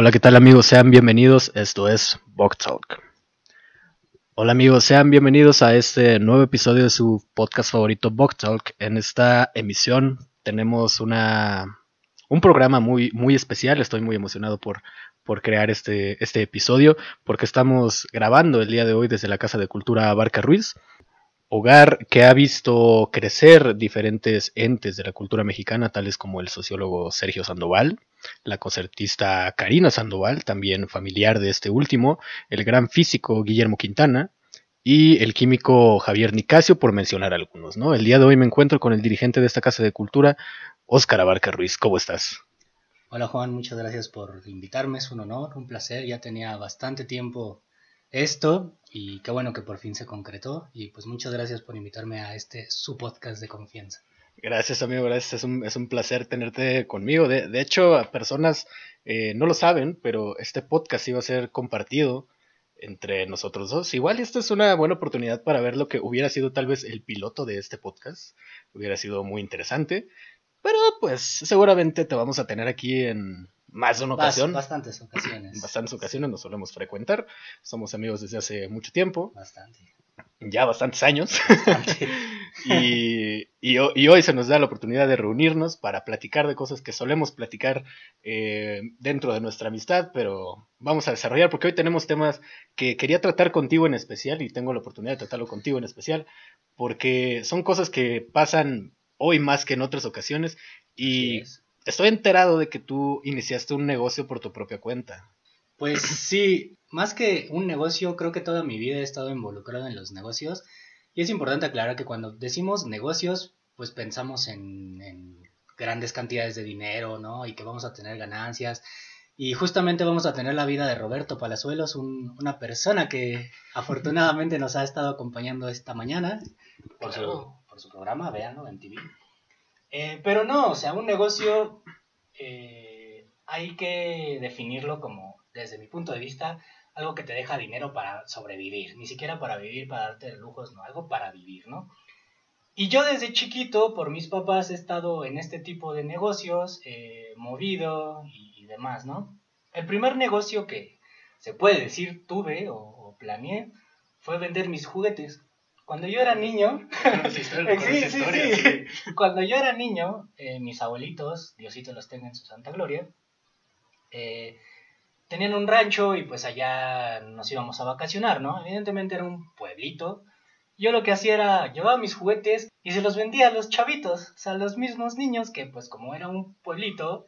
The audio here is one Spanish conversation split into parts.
Hola, ¿qué tal amigos? Sean bienvenidos. Esto es Bog Talk. Hola amigos, sean bienvenidos a este nuevo episodio de su podcast favorito Bog Talk. En esta emisión tenemos una un programa muy muy especial. Estoy muy emocionado por por crear este este episodio porque estamos grabando el día de hoy desde la Casa de Cultura Barca Ruiz hogar que ha visto crecer diferentes entes de la cultura mexicana, tales como el sociólogo Sergio Sandoval, la concertista Karina Sandoval, también familiar de este último, el gran físico Guillermo Quintana y el químico Javier Nicasio, por mencionar algunos. ¿no? El día de hoy me encuentro con el dirigente de esta Casa de Cultura, Óscar Abarca Ruiz. ¿Cómo estás? Hola Juan, muchas gracias por invitarme, es un honor, un placer, ya tenía bastante tiempo esto y qué bueno que por fin se concretó y pues muchas gracias por invitarme a este su podcast de confianza. Gracias amigo, gracias, es un, es un placer tenerte conmigo. De, de hecho, personas eh, no lo saben, pero este podcast iba a ser compartido entre nosotros dos. Igual esta es una buena oportunidad para ver lo que hubiera sido tal vez el piloto de este podcast. Hubiera sido muy interesante. Pero pues seguramente te vamos a tener aquí en, más de una ocasión. bastantes ocasiones. Bastantes ocasiones nos solemos frecuentar. Somos amigos desde hace mucho tiempo. Bastante. Ya bastantes años. y, y, hoy se nos da la oportunidad de reunirnos para platicar de cosas que solemos platicar eh, dentro de nuestra amistad, pero vamos a desarrollar porque hoy tenemos temas que quería tratar contigo en especial y tengo la oportunidad de tratarlo contigo en especial porque son cosas que pasan hoy más que en otras ocasiones y estoy enterado de que tú iniciaste un negocio por tu propia cuenta. Pues sí, más que un negocio, creo que toda mi vida he estado involucrado en los negocios. Y es importante aclarar que cuando decimos negocios, pues pensamos en, grandes cantidades de dinero, ¿no? Y que vamos a tener ganancias. Y justamente vamos a tener la vida de Roberto Palazuelos, una persona que afortunadamente nos ha estado acompañando esta mañana por, su, por su programa, véanlo en TV. Eh, pero no, o sea, un negocio eh, hay que definirlo como, desde mi punto de vista, algo que te deja dinero para sobrevivir, ni siquiera para vivir, para darte lujos, no, algo para vivir, ¿no? Y yo desde chiquito, por mis papás, he estado en este tipo de negocios, eh, movido y, demás, ¿no? El primer negocio que se puede decir tuve o planeé fue vender mis juguetes. Cuando yo era niño, Cuando yo era niño, eh, mis abuelitos, Diosito los tenga en su santa gloria, eh, tenían un rancho y pues allá nos íbamos a vacacionar, ¿no? Evidentemente era un pueblito. Yo lo que hacía era llevaba mis juguetes y se los vendía a los chavitos, o sea, a los mismos niños que pues como era un pueblito,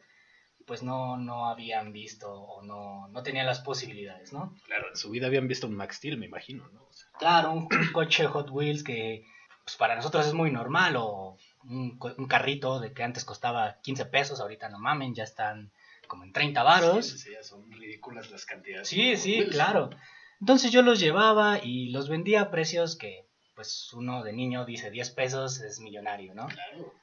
pues no, no habían visto o no, no tenían las posibilidades, ¿no? Claro, en su vida habían visto un Max Steel, me imagino, ¿no? Claro, un, coche Hot Wheels que pues, para nosotros es muy normal o un, carrito de que antes costaba 15 pesos, ahorita no mamen, ya están como en 30 varos. Sí, sí, son ridículas las cantidades. Sí, sí, claro. Entonces yo los llevaba y los vendía a precios que pues uno de niño dice 10 pesos es millonario, ¿no? Claro.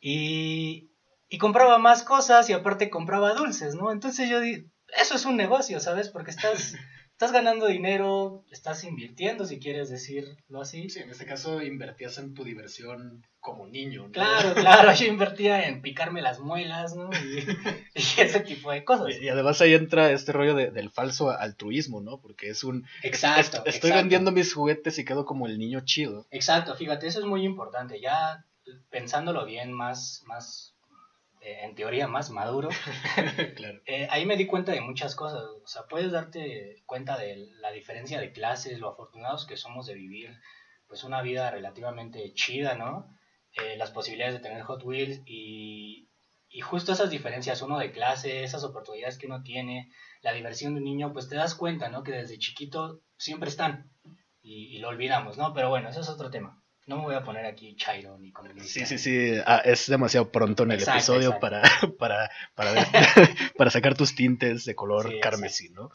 Y, y compraba más cosas y aparte compraba dulces, ¿no? Entonces yo di, eso es un negocio, ¿sabes? Porque estás estás ganando dinero, estás invirtiendo, si quieres decirlo así. Sí, en este caso invertías en tu diversión como niño, ¿no? Claro, claro, yo invertía en picarme las muelas, ¿no? Y, ese tipo de cosas. Y, además ahí entra este rollo del falso altruismo, ¿no? Porque es un... Exacto. estoy vendiendo mis juguetes y quedo como el niño chido. Exacto, fíjate, eso es muy importante. Ya pensándolo bien, más, más eh, en teoría más maduro, eh, ahí me di cuenta de muchas cosas. O sea, puedes darte cuenta de la diferencia de clases, lo afortunados que somos de vivir pues una vida relativamente chida, ¿no? Eh, las posibilidades de tener Hot Wheels y, y justo esas diferencias, uno de clase, esas oportunidades que uno tiene, la diversión de un niño, pues te das cuenta, ¿no? Que desde chiquito siempre están y, y lo olvidamos, ¿no? Pero bueno, eso es otro tema. No me voy a poner aquí Chairo ni Sí, sí, sí. Ah, es demasiado pronto en el episodio para, para, para, para sacar tus tintes de color carmesí, ¿no?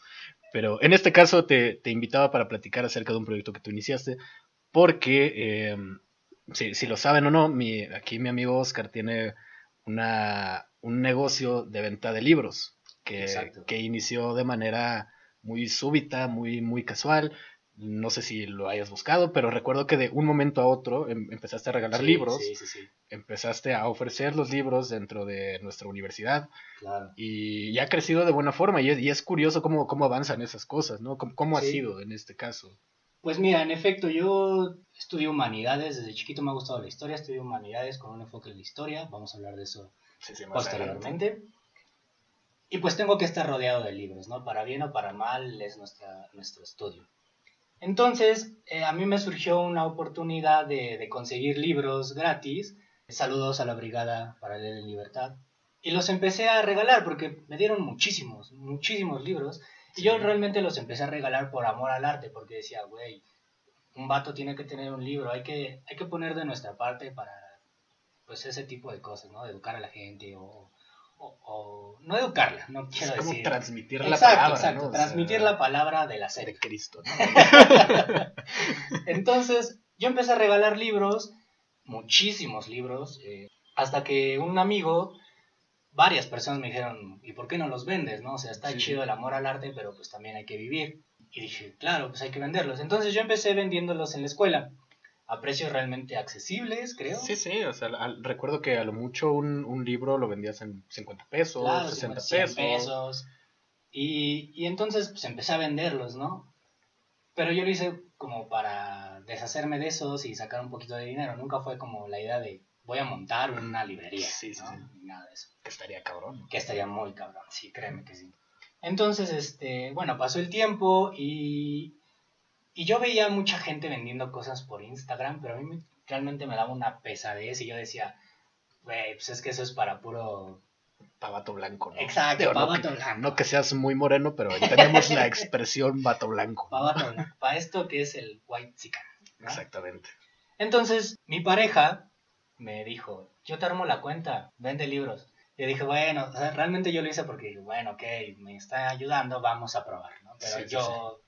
Pero en este caso te, te, invitaba para platicar acerca de un proyecto que tú iniciaste, porque, em, si, si, lo saben o no, mi, aquí mi amigo Oscar tiene una, un negocio de venta de libros que, que inició de manera muy súbita, muy, muy casual No sé si lo hayas buscado, pero recuerdo que de un momento a otro em- empezaste a regalar Sí, libros, Sí, sí, sí, empezaste a ofrecer los libros dentro de nuestra universidad claro. y, y ha crecido de buena forma y es, y es curioso cómo, cómo avanzan esas cosas, ¿no? ¿Cómo, cómo ha sido en este caso? Pues mira, en efecto, yo estudio humanidades, desde chiquito me ha gustado la historia, estudio humanidades con un enfoque en la historia, vamos a hablar de eso adelante. posteriormente. Y pues tengo que estar rodeado de libros, ¿no? Para bien o para mal es nuestra, nuestro estudio. Entonces, eh, a mí me surgió una oportunidad de, de conseguir libros gratis. Saludos a la Brigada para leer en libertad. Y los empecé a regalar porque me dieron muchísimos, muchísimos libros. Y yo realmente los empecé a regalar por amor al arte, porque decía, güey, un vato tiene que tener un libro, hay que, hay que poner de nuestra parte para, pues, ese tipo de cosas, ¿no? Educar a la gente o, o, o- no educarla, no Es quiero como decir. transmitir la exacto, palabra, exacto, ¿no? O transmitir sea, la palabra de la de serie. Cristo, ¿no? Entonces, yo empecé a regalar libros, muchísimos libros, eh, hasta que un amigo, varias personas me dijeron, ¿y por qué no los vendes? no? O sea, está Sí, chido el amor al arte, pero pues también hay que vivir. Y dije, claro, pues hay que venderlos. Entonces yo empecé vendiéndolos en la escuela, a precios realmente accesibles, creo. Sí, sí, o sea, al- recuerdo que a lo mucho un, un libro lo vendías en 50 pesos, Claro, 60 100 pesos. pesos. Y, y entonces pues empecé a venderlos, ¿no? Pero yo lo hice como para deshacerme de esos y sacar un poquito de dinero. Nunca fue como la idea de voy a montar una librería. Sí, sí, ¿no? sí. Nada de eso. Que estaría cabrón. Que estaría muy cabrón, sí, créeme que sí. Entonces, este, bueno, pasó el tiempo y, y yo veía mucha gente vendiendo cosas por Instagram, pero a mí me- realmente me daba una pesadez y yo decía, güey, pues es que eso es para puro Pavato blanco, ¿no? Exacto, Digo, no, que, blanco. no que seas muy moreno, pero tenemos la expresión vato blanco. para para esto que es el white chicken. ¿no? Exactamente. Entonces, mi pareja me dijo, yo te armo la cuenta, vende libros. Yo dije, bueno, o sea, realmente yo lo hice porque, bueno, ok, me está ayudando, vamos a probar, ¿no? Pero sí, yo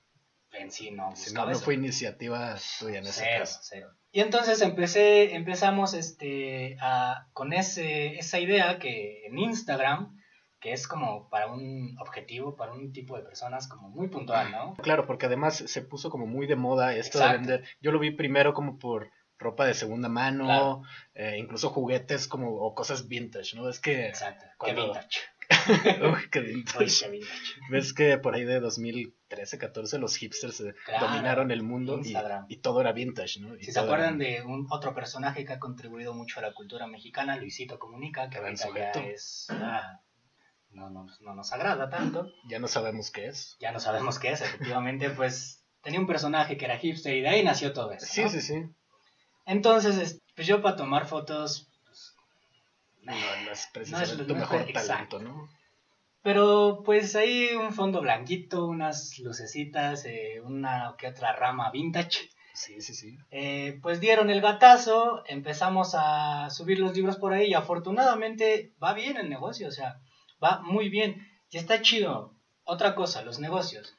en sí no Si no, no eso. fue iniciativa tuya en ese cero, caso. cero. Y entonces empecé, empezamos este, a, con ese, esa idea que en Instagram, que es como para un objetivo, para un tipo de personas como muy puntual, ¿no? Claro, porque además se puso como muy de moda esto Exacto. de vender. Yo lo vi primero como por ropa de segunda mano, Claro. eh, incluso juguetes como o cosas vintage, ¿no? Es que Exacto. Cuando- vintage. Uy, qué Uy, vintage. qué. Ves que por ahí de 2013, 14 los hipsters eh, Claro, dominaron el mundo y, y todo era vintage, ¿no? Y Si se acuerdan era- de un otro personaje que ha contribuido mucho a la cultura mexicana, Luisito Comunica, que ahorita ya es... ah, no, no, no nos agrada tanto. Ya no sabemos qué es. Ya no sabemos qué es, efectivamente, pues tenía un personaje que era hipster y de ahí nació todo eso. Sí, ¿no? sí, sí. Entonces, es- pues yo para tomar fotos, No, no es precisamente no es- mejor talento, ¿no? pero pues ahí un fondo blanquito, unas lucecitas, eh, una que otra rama vintage. Sí, sí, sí. Eh, pues dieron el gatazo, empezamos a subir los libros por ahí y afortunadamente va bien el negocio, o sea, va muy bien y está chido. Otra cosa, los negocios.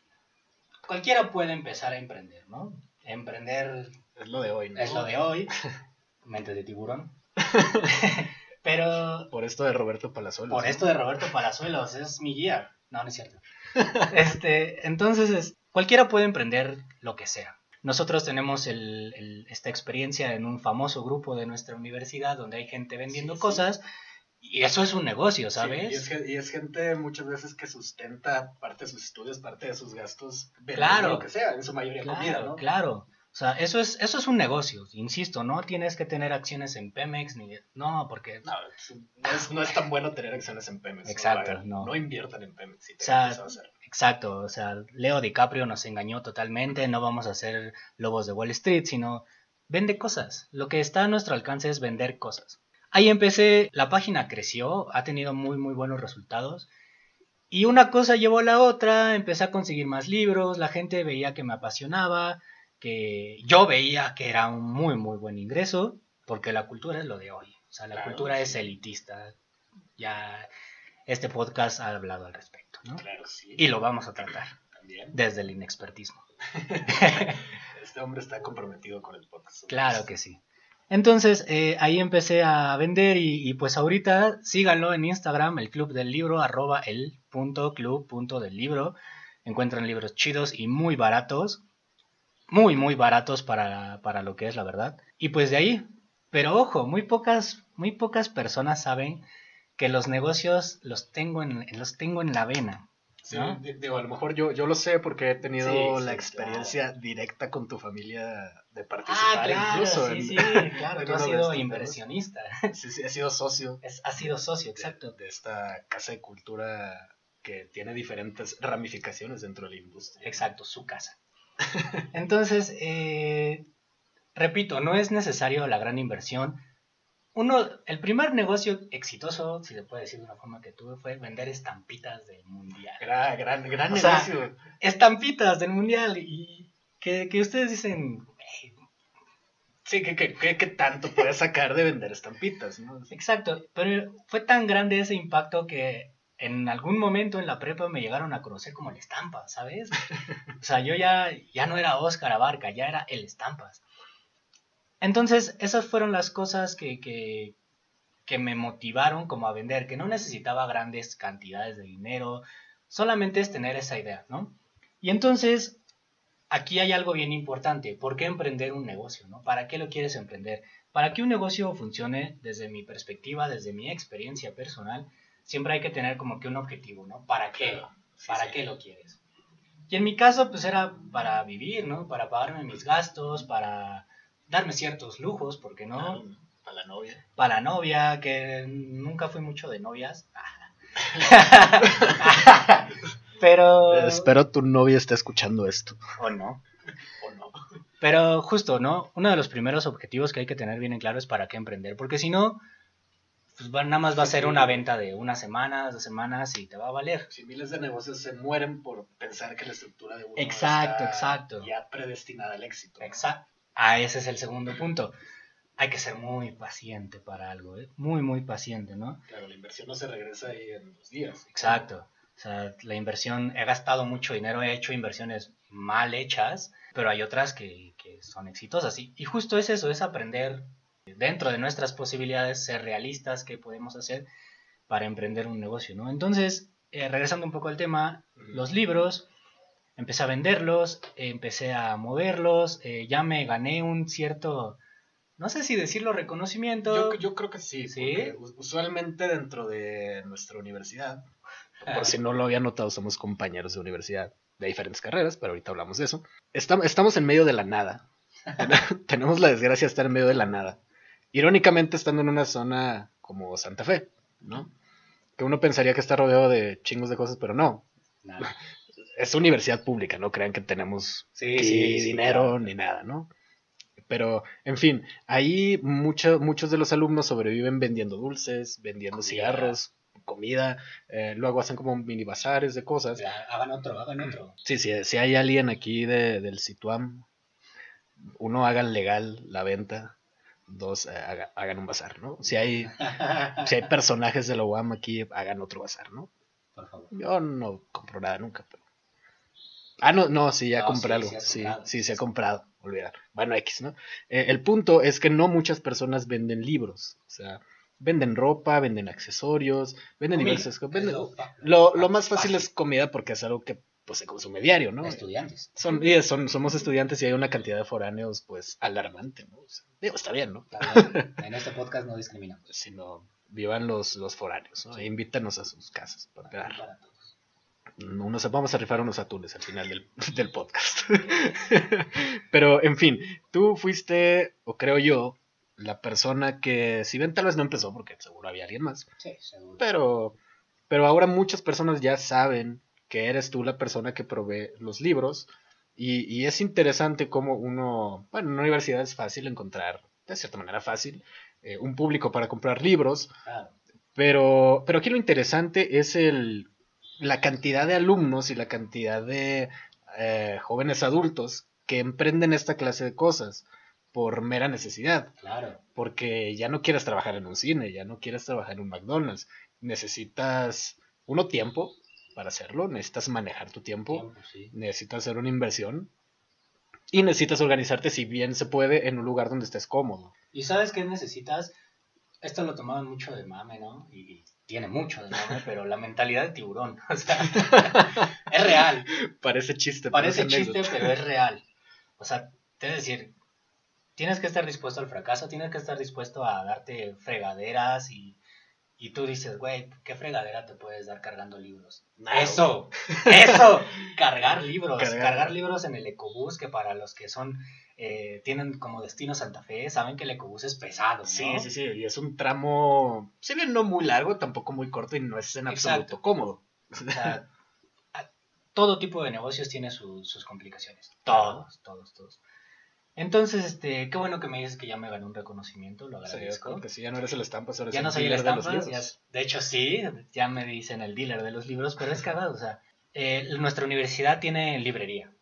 Cualquiera puede empezar a emprender, ¿no? Emprender Es lo de hoy, ¿no? es lo de hoy, mente de tiburón. Pero Por esto de Roberto Palazuelos. por esto de Roberto Palazuelos, es mi guía. No, no es cierto. Este, entonces, es- cualquiera puede emprender lo que sea. Nosotros tenemos el- el- esta experiencia en un famoso grupo de nuestra universidad donde hay gente vendiendo Sí, cosas y eso es un negocio, Sí, ¿sabes? y, es, y es gente muchas veces que sustenta parte de sus estudios, parte de sus gastos, Claro. lo que sea, en su mayoría Claro, comida, ¿no? claro. O sea, eso es, eso es un negocio, insisto, no tienes que tener acciones en Pemex ni... No, porque... No, es- no es, no es tan bueno tener acciones en Pemex. ¿no? Exacto, no. No inviertan en Pemex si O sea. Exacto, o sea, Leo DiCaprio nos engañó totalmente, no vamos a ser lobos de Wall Street, sino vende cosas. Lo que está a nuestro alcance es vender cosas. Ahí empecé, la página creció, ha tenido muy muy buenos resultados. Y una cosa llevó a la otra, empecé a conseguir más libros, la gente veía que me apasionaba, que yo veía que era un muy muy buen ingreso, porque la cultura es lo de hoy. O sea, la Claro, cultura sí. es elitista. Ya este podcast ha hablado al respecto, ¿no? Claro, sí. Y lo vamos a tratar también. desde el inexpertismo. Este hombre está comprometido con el podcast. Claro que sí. Entonces, eh, ahí empecé a vender y, y, pues ahorita síganlo en Instagram, el club del libro, arroba el punto club punto del libro. Encuentran libros chidos y muy baratos. Muy, muy baratos para, para lo que es la verdad. Y pues de ahí, pero ojo, muy pocas, muy pocas personas saben que los negocios los tengo en, los tengo en la vena. Sí, digo, a lo mejor yo, yo lo sé porque he tenido la experiencia directa con tu familia de participar ah, claro, incluso. Sí, sí, claro, tú has sido inversionista. Sí, sí, has sido socio. Es, has sido socio, exacto. De, esta casa de cultura que tiene diferentes ramificaciones dentro de la industria. Exacto, su casa. Entonces, eh, repito, no es necesario la gran inversión uno, el primer negocio exitoso, si se puede decir de una forma que tuve, fue vender estampitas del mundial. Gran, gran, gran negocio. estampitas del mundial y que, ustedes dicen, Sí, ¿qué, tanto puedes sacar de vender estampitas? Exacto, pero fue tan grande ese impacto que en algún momento en la prepa me llegaron a conocer como el Estampas, ¿sabes? o sea, yo ya, ya no era Oscar Abarca, ya era el Estampas. Entonces, esas fueron las cosas que, que, que me motivaron como a vender, que no necesitaba grandes cantidades de dinero, solamente es tener esa idea, ¿no? Y entonces, aquí hay algo bien importante, ¿por qué emprender un negocio, ¿no? ¿Para qué lo quieres emprender? Para que un negocio funcione desde mi perspectiva, desde mi experiencia personal, siempre hay que tener como que un objetivo, ¿no? ¿Para qué? ¿Para qué lo quieres? Y en mi caso, pues era para vivir, ¿no? Para pagarme mis gastos, para darme ciertos lujos, porque no? Para la novia. Para la novia, que nunca fui mucho de novias. Pero. Espero tu novia esté escuchando esto. O no. O no. Pero justo, ¿no? Uno de los primeros objetivos que hay que tener bien en claro es para qué emprender. Porque si no, pues nada más va a ser una venta de una semana, dos semanas y te va a valer. Si miles de negocios se mueren por pensar que la estructura de uno exacto, exacto. ya predestinada al éxito. Exacto. Ah, ese es el segundo punto. Hay que ser muy paciente para algo, ¿eh? Muy, muy paciente, ¿no? Claro, la inversión no se regresa ahí en dos días. Exacto. O sea, la inversión, he gastado mucho dinero, he hecho inversiones mal hechas, pero hay otras que, que son exitosas. Y, y, justo es eso, es aprender dentro de nuestras posibilidades, ser realistas, qué podemos hacer para emprender un negocio, ¿no? Entonces, eh, regresando un poco al tema, los libros, empecé a venderlos, empecé a moverlos, eh, ya me gané un cierto, no sé si decirlo reconocimiento. Yo, creo que sí, ¿Sí? usualmente dentro de nuestra universidad, por si no lo había notado, somos compañeros de universidad de diferentes carreras, pero ahorita hablamos de eso. Estamos en medio de la nada. Tenemos la desgracia de estar en medio de la nada. Irónicamente estando en una zona como Santa Fe, ¿no? Que uno pensaría que está rodeado de chingos de cosas, pero no. Nada es universidad pública, no crean que tenemos dinero ni nada, ¿no? Pero, en fin, ahí muchos de los alumnos sobreviven vendiendo dulces, vendiendo cigarros, comida, eh, luego hacen como mini bazares de cosas. hagan otro, hagan otro. Sí, sí, si hay alguien aquí de, del Situam, uno hagan legal la venta, dos eh, hagan un bazar, ¿no? Si hay, si hay personajes de la UAM aquí, hagan otro bazar, ¿no? Por favor. Yo no compro nada nunca, pero Ah, no, no, sí, ya compré algo. Sí, sí, se ha comprado. Olvidar. Bueno, X, ¿no? Eh, el punto es que no muchas personas venden libros. O sea, venden ropa, venden accesorios, venden diversas cosas. Lo, lo, más fácil, es comida porque es algo que pues se consume diario, ¿no? Estudiantes. Son, son, somos estudiantes y hay una cantidad de foráneos, pues, alarmante, ¿no? digo, está bien, ¿no? En este podcast no discriminamos. Sino vivan los, los foráneos, ¿no? E invítanos a sus casas para, para unos, vamos a rifar unos atunes al final del, podcast. Pero, en fin, tú fuiste, o creo yo, la persona que, si bien tal vez no empezó, porque seguro había alguien más. Sí, seguro. Pero, pero ahora muchas personas ya saben que eres tú la persona que provee los libros. Y, es interesante cómo uno, bueno, en una universidad es fácil encontrar, de cierta manera fácil, eh, un público para comprar libros. Pero, pero aquí lo interesante es el la cantidad de alumnos y la cantidad de eh, jóvenes adultos que emprenden esta clase de cosas por mera necesidad. Claro. Porque ya no quieres trabajar en un cine, ya no quieres trabajar en un McDonald's. Necesitas uno tiempo para hacerlo, necesitas manejar tu tiempo, necesitas hacer una inversión y necesitas organizarte si bien se puede en un lugar donde estés cómodo. ¿Y sabes qué necesitas? Esto lo tomaban mucho de mame, ¿no? Y tiene mucho de nombre, pero la mentalidad de tiburón, o sea, es real. Parece chiste. Parece chiste, pero es real. O sea, te decir, tienes que estar dispuesto al fracaso, tienes que estar dispuesto a darte fregaderas y, y tú dices, güey, ¿qué fregadera te puedes dar cargando libros? eso, eso, cargar libros, cargar. libros en el ecobús, que para los que son, eh, tienen como destino Santa Fe, saben que el ecobús es pesado, ¿no? Sí, sí, sí, y es un tramo, si bien no muy largo, tampoco muy corto y no es en absoluto cómodo. O sea, todo tipo de negocios tiene sus complicaciones. Todos, todos, todos. Entonces, este, qué bueno que me dices que ya me gané un reconocimiento, lo agradezco. Sí, ya no eres el estampas, ahora Ya no soy el estampas, de, de, hecho sí, ya me dicen el dealer de los libros, pero es cagado, o sea, eh, nuestra universidad tiene librería,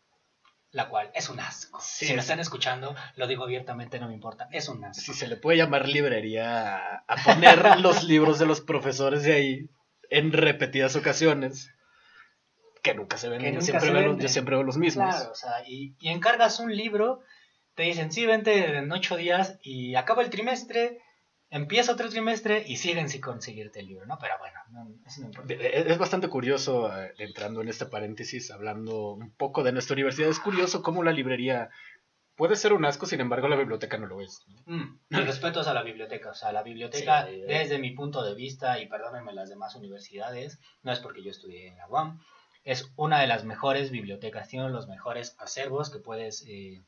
la cual es un asco. si me están escuchando, lo digo abiertamente, no me importa, es un asco. Si se le puede llamar librería a poner los libros de los profesores de ahí en repetidas ocasiones que nunca se ven, yo, siempre veo, los, yo siempre veo los mismos. Claro, o sea, y, y, encargas un libro, te dicen, sí, vente en ocho días y acaba el trimestre, empieza otro trimestre y siguen sin conseguirte el libro, ¿no? Pero bueno, no, eso no importa. Es bastante curioso, eh, entrando en este paréntesis, hablando un poco de nuestra universidad, es curioso cómo la librería puede ser un asco, sin embargo la biblioteca no lo es. Mm, respetos a la biblioteca, o sea, la biblioteca, desde mi punto de vista, y perdónenme las demás universidades, no es porque yo estudié en la UAM, es una de las mejores bibliotecas, tiene los mejores acervos que puedes eh,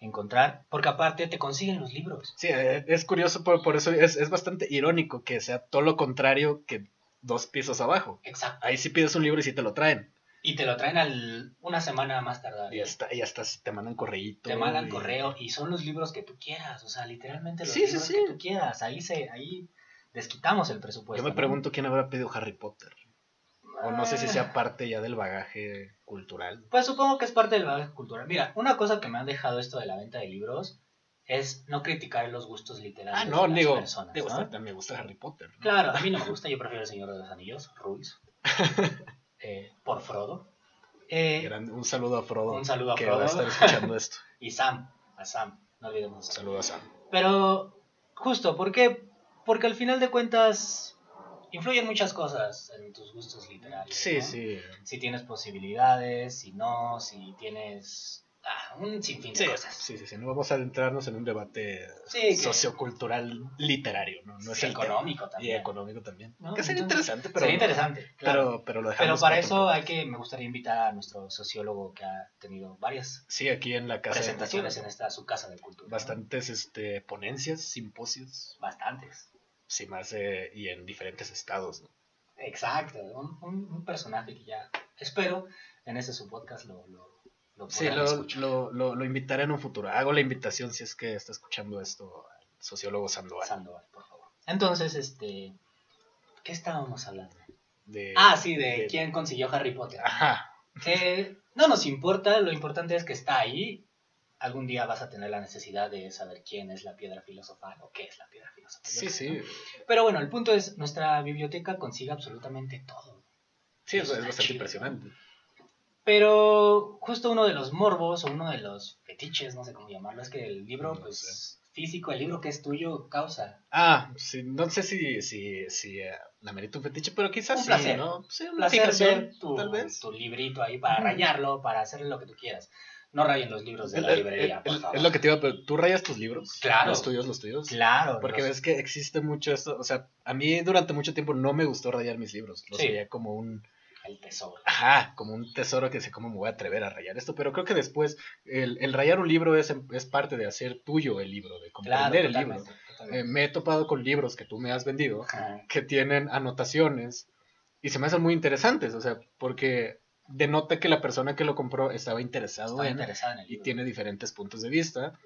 encontrar, porque aparte te consiguen los libros. Sí, eh, es curioso, por, por eso es, es, bastante irónico que sea todo lo contrario que dos pisos abajo. Exacto. Ahí sí pides un libro y sí te lo traen. Y te lo traen al, una semana más tardar. Y hasta, y hasta te mandan correo. Te mandan correo y son los libros que tú quieras, o sea, literalmente los libros que tú quieras. Ahí se, ahí desquitamos el presupuesto. Yo me pregunto quién habrá pedido Harry Potter. O no sé si sea parte ya del bagaje cultural. Pues supongo que es parte del bagaje cultural. Mira, una cosa que me han dejado esto de la venta de libros es no criticar los gustos literarios ah, no, de las digo, personas. Digo, ¿no? me gusta Harry Potter. Claro, a mí no me gusta, yo prefiero El Señor de los Anillos, Ruiz. eh, por Frodo. Eh, un saludo a Frodo. Un saludo a que Frodo. Va a estar escuchando esto. y Sam, a Sam, no olvidemos. Un saludo a Sam. Pero, justo, ¿por qué? Porque al final de cuentas influyen muchas cosas en tus gustos literarios. Sí, sí. Si tienes posibilidades, si no, si tienes ah, un sinfín de cosas. Sí, sí, sí. No vamos a adentrarnos en un debate sociocultural literario, ¿no? no es económico también. Y económico también. Que sería interesante, pero. Sería interesante, claro. Pero, lo dejamos Pero para eso hay que, me gustaría invitar a nuestro sociólogo que ha tenido varias. Sí, aquí en la casa. Presentaciones en esta su casa de cultura. Bastantes este, ponencias, simposios. Bastantes sí, más eh, y en diferentes estados. ¿no? Exacto, un, un, personaje que ya espero en ese su podcast lo, lo, lo Sí, lo, lo, lo, invitaré en un futuro. Hago la invitación si es que está escuchando esto al sociólogo Sandoval. Sandoval, por favor. Entonces, este, ¿qué estábamos hablando? De, ah, sí, de, quién consiguió Harry Potter. Ajá. Que no nos importa, lo importante es que está ahí algún día vas a tener la necesidad de saber quién es la piedra filosofal o qué es la piedra filosofal. Sí, sí. Pero bueno, el punto es, nuestra biblioteca consigue absolutamente todo. Sí, es, es bastante impresionante. Pero justo uno de los morbos o uno de los fetiches, no sé cómo llamarlo, es que el libro, pues, físico, el libro que es tuyo, causa. Ah, sí, no sé si, si, si uh, la merito un fetiche, pero quizás un placer, sí, ¿no? Sí, un placer ver tu, tal vez. tu librito ahí para rayarlo, para hacerle lo que tú quieras. No rayen los libros de la librería, por favor. Es lo que te iba a pero ¿tú rayas tus libros? Claro. ¿Los tuyos, los tuyos? Claro. Porque ves que existe mucho esto, o sea, a mí durante mucho tiempo no me gustó rayar mis libros, los sí. veía como un... El tesoro. Ajá, como un tesoro que sé cómo me voy a atrever a rayar esto, pero creo que después el, el rayar un libro es, es, parte de hacer tuyo el libro, de comprender claro, el libro. Eh, me he topado con libros que tú me has vendido Ajá. que tienen anotaciones y se me hacen muy interesantes, o sea, porque denota que la persona que lo compró estaba interesado estaba en, interesada en el y tiene diferentes puntos de vista.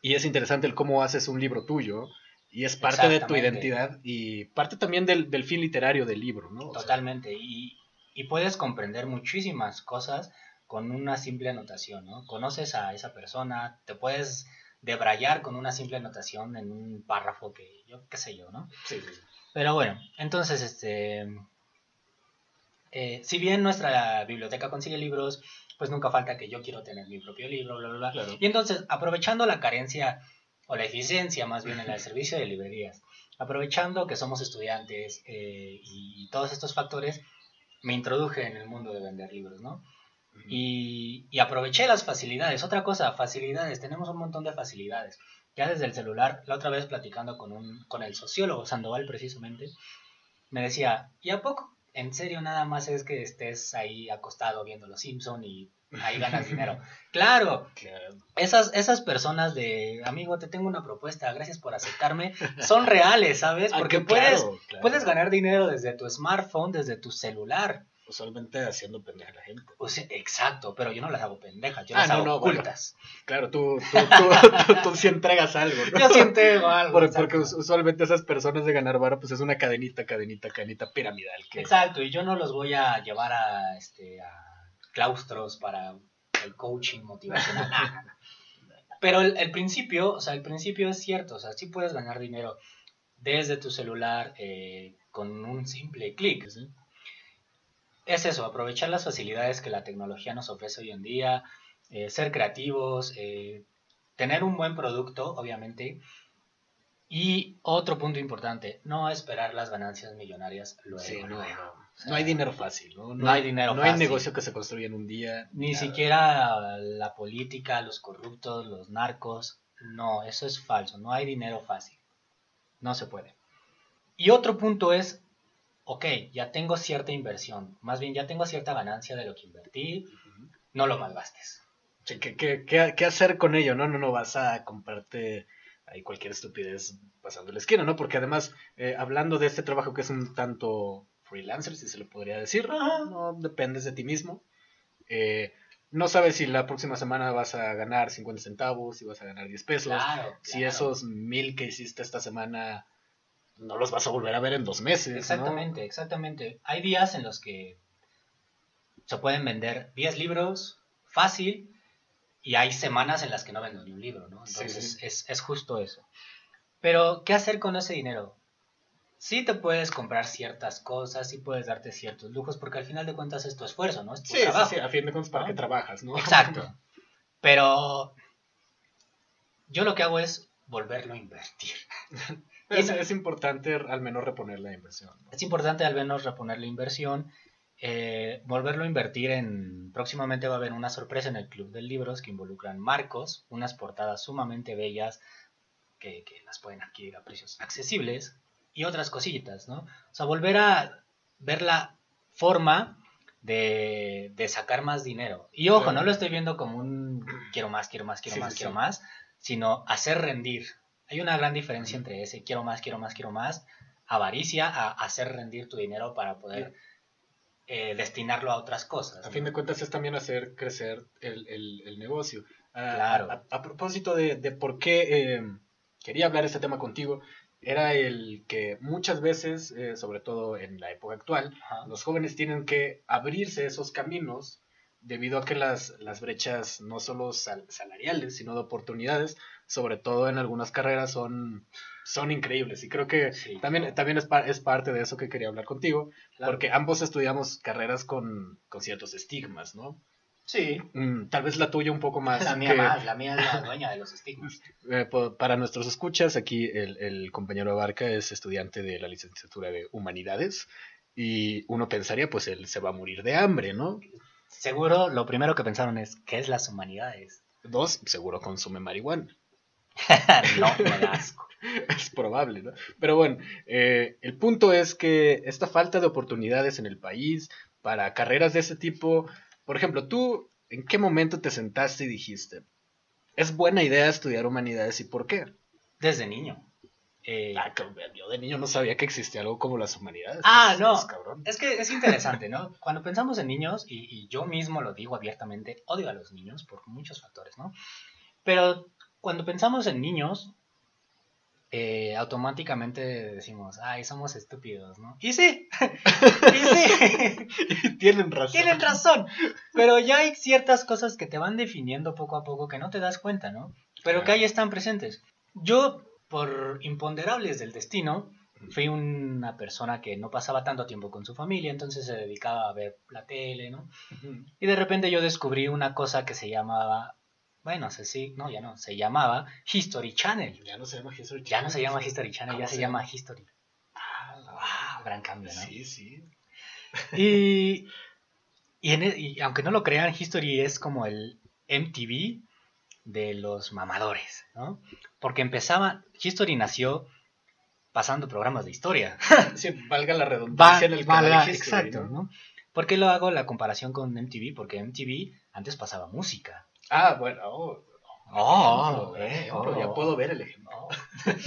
Y es interesante el cómo haces un libro tuyo y es parte de tu identidad y parte también del, del fin literario del libro, ¿no? Totalmente. Sea, y, y, puedes comprender muchísimas cosas con una simple anotación, ¿no? Conoces a esa persona, te puedes debrayar con una simple anotación en un párrafo que yo, qué sé yo, ¿no? Sí. Pero bueno, entonces, este, eh, si bien nuestra biblioteca consigue libros, pues nunca falta que yo quiero tener mi propio libro, bla, bla, bla. Claro. Y entonces, aprovechando la carencia o la eficiencia más bien en el servicio de librerías, aprovechando que somos estudiantes eh, y todos estos factores, me introduje en el mundo de vender libros, ¿no? y, y aproveché las facilidades. Otra cosa, facilidades. Tenemos un montón de facilidades. Ya desde el celular, la otra vez platicando con, un, con el sociólogo Sandoval precisamente, me decía, ¿y a poco? En serio, nada más es que estés ahí acostado viendo Los Simpson y ahí ganas dinero. Claro, esas, esas personas de, amigo, te tengo una propuesta, gracias por aceptarme, son reales, ¿sabes? Ah, Porque que puedes, claro. puedes ganar dinero desde tu smartphone, desde tu celular. Usualmente haciendo pendeja a la gente. O sea, exacto, pero yo no las hago pendejas, yo Ah, las no, hago no, bueno. ocultas. Claro, tú, tú, tú, tú, tú sí entregas algo, ¿no? Yo siento algo. Por- exacto. porque us- usualmente esas personas de ganar varo, pues es una cadenita, cadenita, cadenita piramidal. Que, Exacto, y yo no los voy a llevar a, este, a claustros para el coaching motivacional. Pero el, el principio, o sea, el principio es cierto, o sea, sí puedes ganar dinero desde tu celular eh, con un simple clic. ¿sí? Es eso, aprovechar las facilidades que la tecnología nos ofrece hoy en día, eh, ser creativos, eh, tener un buen producto, obviamente. Y otro punto importante, no esperar las ganancias millonarias luego. Sí, no, luego. no. O sea, No hay dinero fácil, ¿no? no hay dinero No hay negocio que se construya en un día. Ni nada. siquiera la política, los corruptos, los narcos. No, eso es falso. No hay dinero fácil. No se puede. Y otro punto es, ok, ya tengo cierta inversión. Más bien, ya tengo cierta ganancia de lo que invertí. No lo malgastes. Sí, ¿Qué, qué, qué, qué hacer con ello? No, no, no vas a comprarte ahí cualquier estupidez pasando la esquina, ¿no? Porque además, eh, hablando de este trabajo que es un tanto freelancer, si se le podría decir, Ajá. no dependes de ti mismo. Eh, no sabes si la próxima semana vas a ganar 50 centavos, si vas a ganar 10 pesos. Claro, Si claro. esos mil que hiciste esta semana no los vas a volver a ver en dos meses. ¿no? Exactamente, exactamente. Hay días en los que se pueden vender 10 libros fácil y hay semanas en las que no vendo ni un libro, ¿no? Sí, Entonces sí. Es, es justo eso. Pero, ¿qué hacer con ese dinero? Sí te puedes comprar ciertas cosas, sí puedes darte ciertos lujos, porque al final de cuentas es tu esfuerzo, ¿no? Es tu Sí, sí, trabajo. sí, a fin de cuentas, ¿para ¿no? qué trabajas, no? Exacto. Pero yo lo que hago es volverlo a invertir. es, es importante al menos reponer la inversión. ¿no? Es importante al menos reponer la inversión, eh, volverlo a invertir en... Próximamente va a haber una sorpresa en el Club de Libros que involucran marcos, unas portadas sumamente bellas que, que las pueden adquirir a precios accesibles y otras cositas, ¿no? O sea, volver a ver la forma de, de sacar más dinero. Y ojo, no lo estoy viendo como un quiero más, quiero más, quiero Sí, más, sí, quiero sí. más, sino hacer rendir. Hay una gran diferencia entre ese quiero más, quiero más, quiero más, avaricia, a hacer rendir tu dinero para poder eh, destinarlo a otras cosas. A ¿no? fin de cuentas es también hacer crecer el, el- el negocio. Ah, Claro. A, a propósito de, de por qué eh, quería hablar este tema contigo, era el que muchas veces, eh, sobre todo en la época actual, Ajá. los jóvenes tienen que abrirse esos caminos debido a que las, las brechas no solo sal- salariales, sino de oportunidades, sobre todo en algunas carreras, son, son increíbles. Y creo que Sí, también, claro. también es, pa- es parte de eso que quería hablar contigo, Claro. porque ambos estudiamos carreras con, con ciertos estigmas, ¿no? Sí, Mm, tal vez la tuya un poco más. la mía que- más, la mía es la dueña de los estigmas. eh, para nuestros escuchas, aquí el, el compañero Abarca es estudiante de la licenciatura de Humanidades y uno pensaría, pues él se va a morir de hambre, ¿no? Seguro lo primero que pensaron es, ¿qué es las humanidades? Dos, seguro consume marihuana. no, me da asco. es probable, ¿no? Pero bueno, eh, el punto es que esta falta de oportunidades en el país para carreras de ese tipo, por ejemplo, tú, ¿en qué momento te sentaste y dijiste, es buena idea estudiar humanidades y por qué? Desde niño. Eh, Ah, yo de niño no sabía que existía algo como las humanidades. Ah, Es- no. es cabrón. Es que es interesante, ¿no? Cuando pensamos en niños, y, y yo mismo lo digo abiertamente, odio a los niños por muchos factores, ¿no? Pero cuando pensamos en niños, eh, automáticamente decimos, ay, somos estúpidos, ¿no? Y sí, y sí, Tienen razón. tienen razón. Pero ya hay ciertas cosas que te van definiendo poco a poco que no te das cuenta, ¿no? Pero que Claro. ahí están presentes. Yo, por imponderables del destino, fui una persona que no pasaba tanto tiempo con su familia, entonces se dedicaba a ver la tele, ¿no? Y de repente yo descubrí una cosa que se llamaba, bueno, sé sí, no, ya no, se llamaba History Channel. Ya no se llama History Ya no se llama Channel. History Channel, ¿Cómo ya se se llama llama? History. Ah. Gran cambio, ¿no? Sí, sí. Y Y, en e- y aunque no lo crean, History es como el MTV de los mamadores, ¿no? Porque empezaba, History nació pasando programas de historia. Sí, valga la Va- redundancia en el canal valga- de History, exacto, ¿no? ¿no? ¿Por qué lo hago la comparación con MTV? Porque MTV antes pasaba música. Ah, bueno. oh, Oh, ejemplo, eh, ejemplo, oh. ya puedo ver el ejemplo.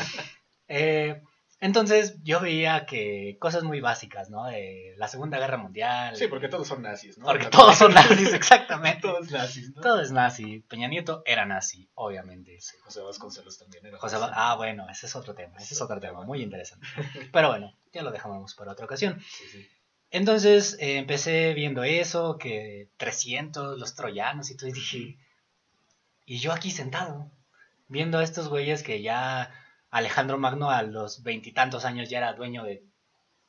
Eh, entonces yo veía que cosas muy básicas, ¿no? De la Segunda Guerra Mundial. Sí, porque todos son nazis, ¿no? porque todos son nazis, exactamente. todos nazis, ¿no? Todo es nazi. Peña Nieto era nazi, obviamente. Sí, José Vasconcelos también era. José nazi. Ah, bueno, ese es otro tema. Ese es otro tema muy interesante. Pero bueno, ya lo dejamos para otra ocasión. Sí, sí. Entonces eh, empecé viendo eso, que 300, los troyanos y todo, y dije, y yo aquí sentado, viendo a estos güeyes que ya Alejandro Magno a los veintitantos años ya era dueño de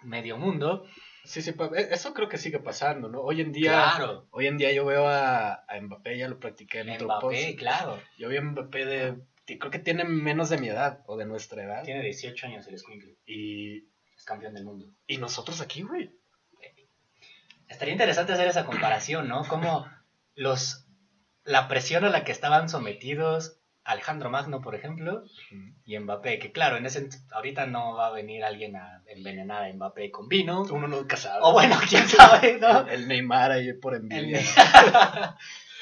medio mundo. Sí, sí, e- eso creo que sigue pasando, ¿no? Hoy en día, Claro. hoy en día yo veo a, a Mbappé, ya lo practiqué en otro Mbappé, post. claro. Yo vi a Mbappé de, creo que tiene menos de mi edad o de nuestra edad. Tiene 18 años el Squinkle, Y, es campeón del mundo. y nosotros aquí, güey. Estaría interesante hacer esa comparación, ¿no? Como los la presión a la que estaban sometidos Alejandro Magno, por ejemplo, y Mbappé, que claro, en ese ahorita no va a venir alguien a envenenar a Mbappé con vino. Uno nunca sabe. O bueno, quién sabe, ¿no? El, Neymar ahí por El- envidia.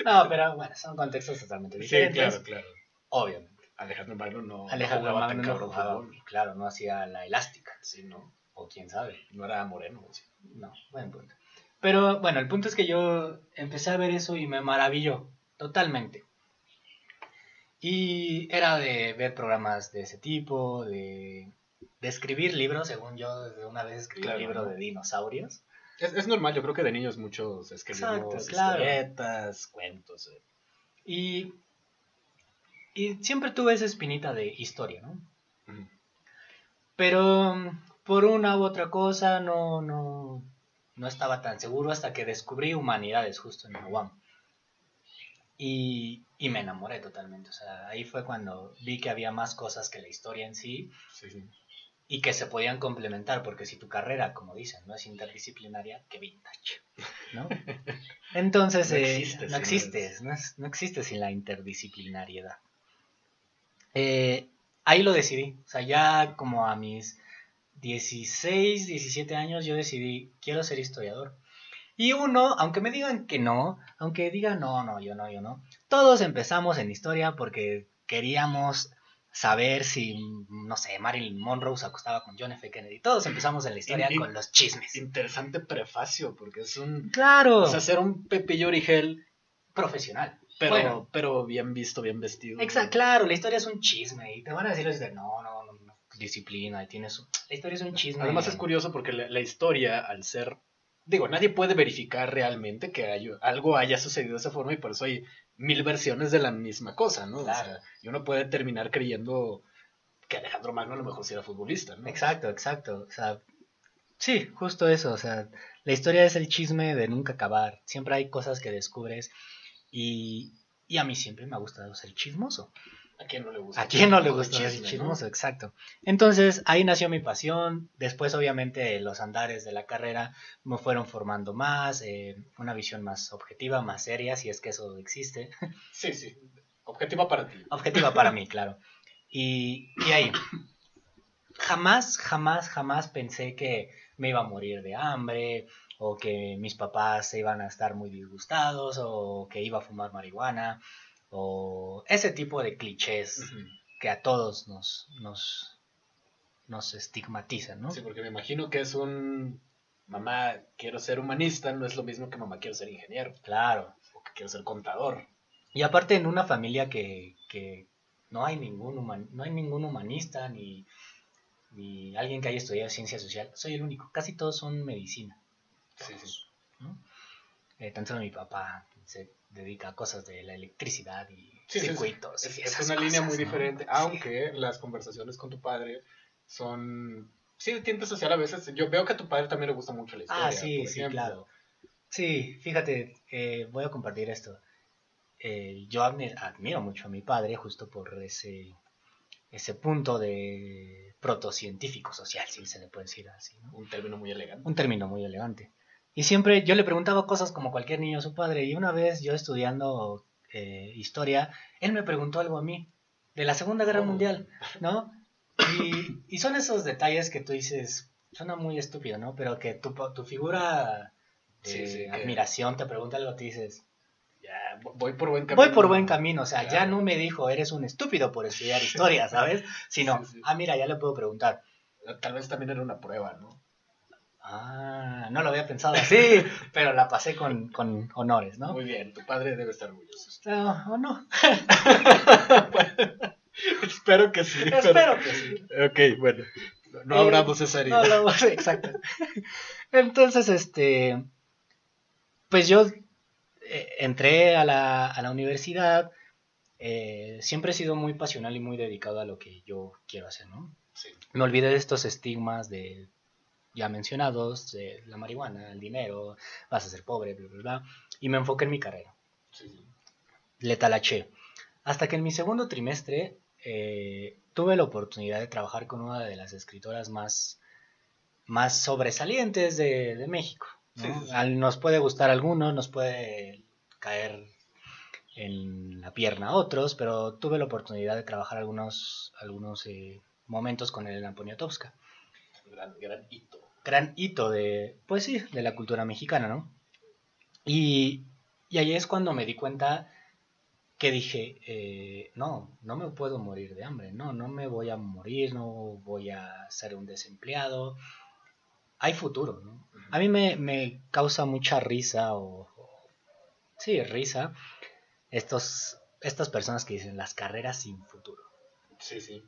no, pero bueno, son contextos totalmente Sí, diferentes. claro, claro. Obviamente. Alejandro Magno no, Alejandro no jugaba Magno tan no cabrón jugaba, fútbol. claro, no hacía la elástica, Sí, no. o quién sabe. No era moreno. sí. No, buen punto. Pero bueno, el punto es que yo empecé a ver eso y me maravilló totalmente. Y era de ver programas de ese tipo, de, de escribir libros, según yo, de una vez escribí Claro, un libro ¿no? de dinosaurios. Es, es normal, yo creo que de niños muchos escribimos Exacto, claro. historietas, cuentos. eh. Y, y siempre tuve esa espinita de historia, ¿no? Pero por una u otra cosa no, no, no estaba tan seguro hasta que descubrí humanidades justo en la UAM. Y, y me enamoré totalmente. O sea, ahí fue cuando vi que había más cosas que la historia en sí Sí, sí. y que se podían complementar, porque si tu carrera, como dicen, no es interdisciplinaria, qué vintage, ¿no? Entonces, No eh, existe no sin existe, eso. no, es- no existe sin la interdisciplinariedad. Eh, ahí lo decidí, o sea, ya como a mis 16, 17 años yo decidí, quiero ser historiador. Y uno, aunque me digan que no, aunque digan no, no, yo no, yo no, todos empezamos en historia porque queríamos saber si, no sé, Marilyn Monroe se acostaba con John F. Kennedy. Todos empezamos en la historia con los chismes. Interesante prefacio, porque es un... Claro, O sea, ser un Pepillo Origel, profesional. pero, Bueno. pero bien visto, bien vestido. Exacto, claro, la historia es un chisme y te van a decir, de, no, no, no, no, disciplina, y tienes su- la historia es un chisme. Además es curioso porque la, la historia, al ser... Digo, nadie puede verificar realmente que hay- algo haya sucedido de esa forma y por eso hay mil versiones de la misma cosa, ¿no? O sea, y uno puede terminar creyendo que Alejandro Magno a lo mejor sí era futbolista, ¿no? Exacto, exacto. O sea, sí, justo eso. O sea, la historia es el chisme de nunca acabar. Siempre hay cosas que descubres y, y a mí siempre me ha gustado ser chismoso. ¿A quién no le gusta? ¿A quién no le gusta ser chisme, ¿no? chismoso? Exacto. Entonces ahí nació mi pasión. Después, obviamente, los andares de la carrera me fueron formando más, eh, una visión más objetiva, más seria, si es que eso existe. Sí, sí. Objetiva para ti. Objetiva para mí, claro. Y, y ahí, jamás, jamás, jamás pensé que me iba a morir de hambre, o que mis papás se iban a estar muy disgustados, o que iba a fumar marihuana, o ese tipo de clichés que a todos nos, nos, nos estigmatizan, ¿no? Sí, porque me imagino que es un mamá quiero ser humanista, no es lo mismo que mamá quiero ser ingeniero Claro. o que quiero ser contador. Y aparte en una familia que, que no, hay ningún human- no hay ningún humanista ni, ni alguien que haya estudiado ciencia social, soy el único. Casi todos son medicina. Sí, sí. ¿no? Eh, tan solo mi papá se dedica a cosas de la electricidad y Sí, sí, sí. circuitos. Es, y es esas una línea muy ¿no? diferente, aunque las conversaciones con tu padre son... Sí, de social a veces. Yo veo que a tu padre también le gusta mucho la historia. Ah, sí, sí, claro. Sí, fíjate, eh, voy a compartir esto. Eh, yo admi- admiro mucho a mi padre justo por ese, ese punto de protocientífico social, si se le puede decir así. ¿no? Un término muy elegante. Un término muy elegante. Y siempre yo le preguntaba cosas como cualquier niño a su padre. Y una vez yo estudiando eh, historia, él me preguntó algo a mí de la Segunda Guerra Oh. Mundial, ¿no? Y, y son esos detalles que tú dices, suena muy estúpido, ¿no? Pero que tu, tu figura de Sí, sí, que- admiración te pregunta algo, te dices, Ya, voy por buen camino. voy por buen camino. O sea, ya no me dijo, eres un estúpido por estudiar historia, ¿sabes? Sino, sí. ah, mira, ya le puedo preguntar. Tal vez también era una prueba, ¿no? Ah, no lo había pensado así, pero la pasé con, con honores, ¿no? Muy bien, tu padre debe estar orgulloso. Ah, ¿O no? Espero que sí. Espero que sí. Ok, bueno. No Eh, abramos esa herida. No, no, exacto. Entonces, este, pues yo eh, entré a la, a la universidad, eh, siempre he sido muy pasional y muy dedicado a lo que yo quiero hacer, ¿no? Sí. Me olvidé de estos estigmas de ya mencionados, la marihuana, el dinero, vas a ser pobre, bla, bla, bla, y me enfoqué en mi carrera Sí, sí. le talaché. Hasta que en mi segundo trimestre eh, tuve la oportunidad de trabajar con una de las escritoras más, más sobresalientes de, de México. ¿no? Sí, sí, sí. Al- Nos puede gustar a algunos, nos puede caer en la pierna a otros, pero tuve la oportunidad de trabajar algunos, algunos eh, momentos con Elena Poniatowska. Gran, gran hito. Gran hito de, pues sí, de la cultura mexicana, ¿no? Y, y ahí es cuando me di cuenta que dije, eh, no, no me puedo morir de hambre, no, no me voy a morir, no voy a ser un desempleado. Hay futuro, ¿no? A mí me, me causa mucha risa o, o- sí, risa estos, estas personas que dicen las carreras sin futuro. Sí, sí.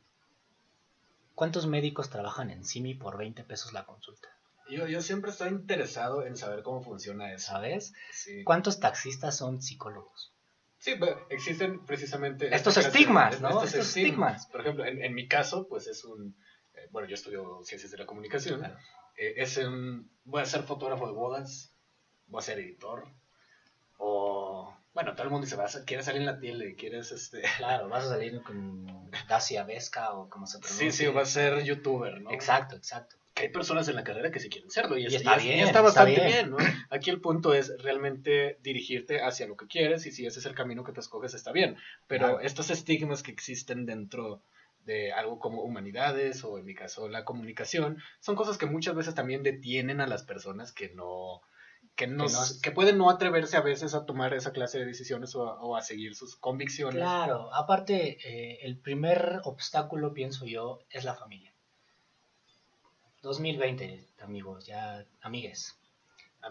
¿Cuántos médicos trabajan en Simi por 20 pesos la consulta? Yo, yo siempre estoy interesado en saber cómo funciona eso. ¿Sabes? Sí. ¿Cuántos taxistas son psicólogos? Sí, pero existen precisamente... Estos estigmas, ¿no? estos Estos estigmas. Por ejemplo, en, en mi caso, pues es un... eh, bueno, yo estudio ciencias de la comunicación. Claro. Eh, es un... Voy a ser fotógrafo de bodas, voy a ser editor, o... Bueno, todo el mundo dice, vas a, quieres salir en la tele, quieres este... Claro, vas a salir con Dacia Vesca o como se pronuncia. Sí, sí, vas a ser youtuber, ¿no? Exacto, exacto. que hay personas en la carrera que sí quieren serlo y, Y es- está y bien, está está bastante bien. bien. ¿no? Aquí el punto es realmente dirigirte hacia lo que quieres y si ese es el camino que te escoges está bien, pero Claro. estos estigmas que existen dentro de algo como humanidades o en mi caso la comunicación son cosas que muchas veces también detienen a las personas que no que, no, Que no- que pueden no atreverse a veces a tomar esa clase de decisiones o a, o a seguir sus convicciones. Claro, aparte, eh, el primer obstáculo, pienso yo, es la familia. 2020, amigos, ya, amigues,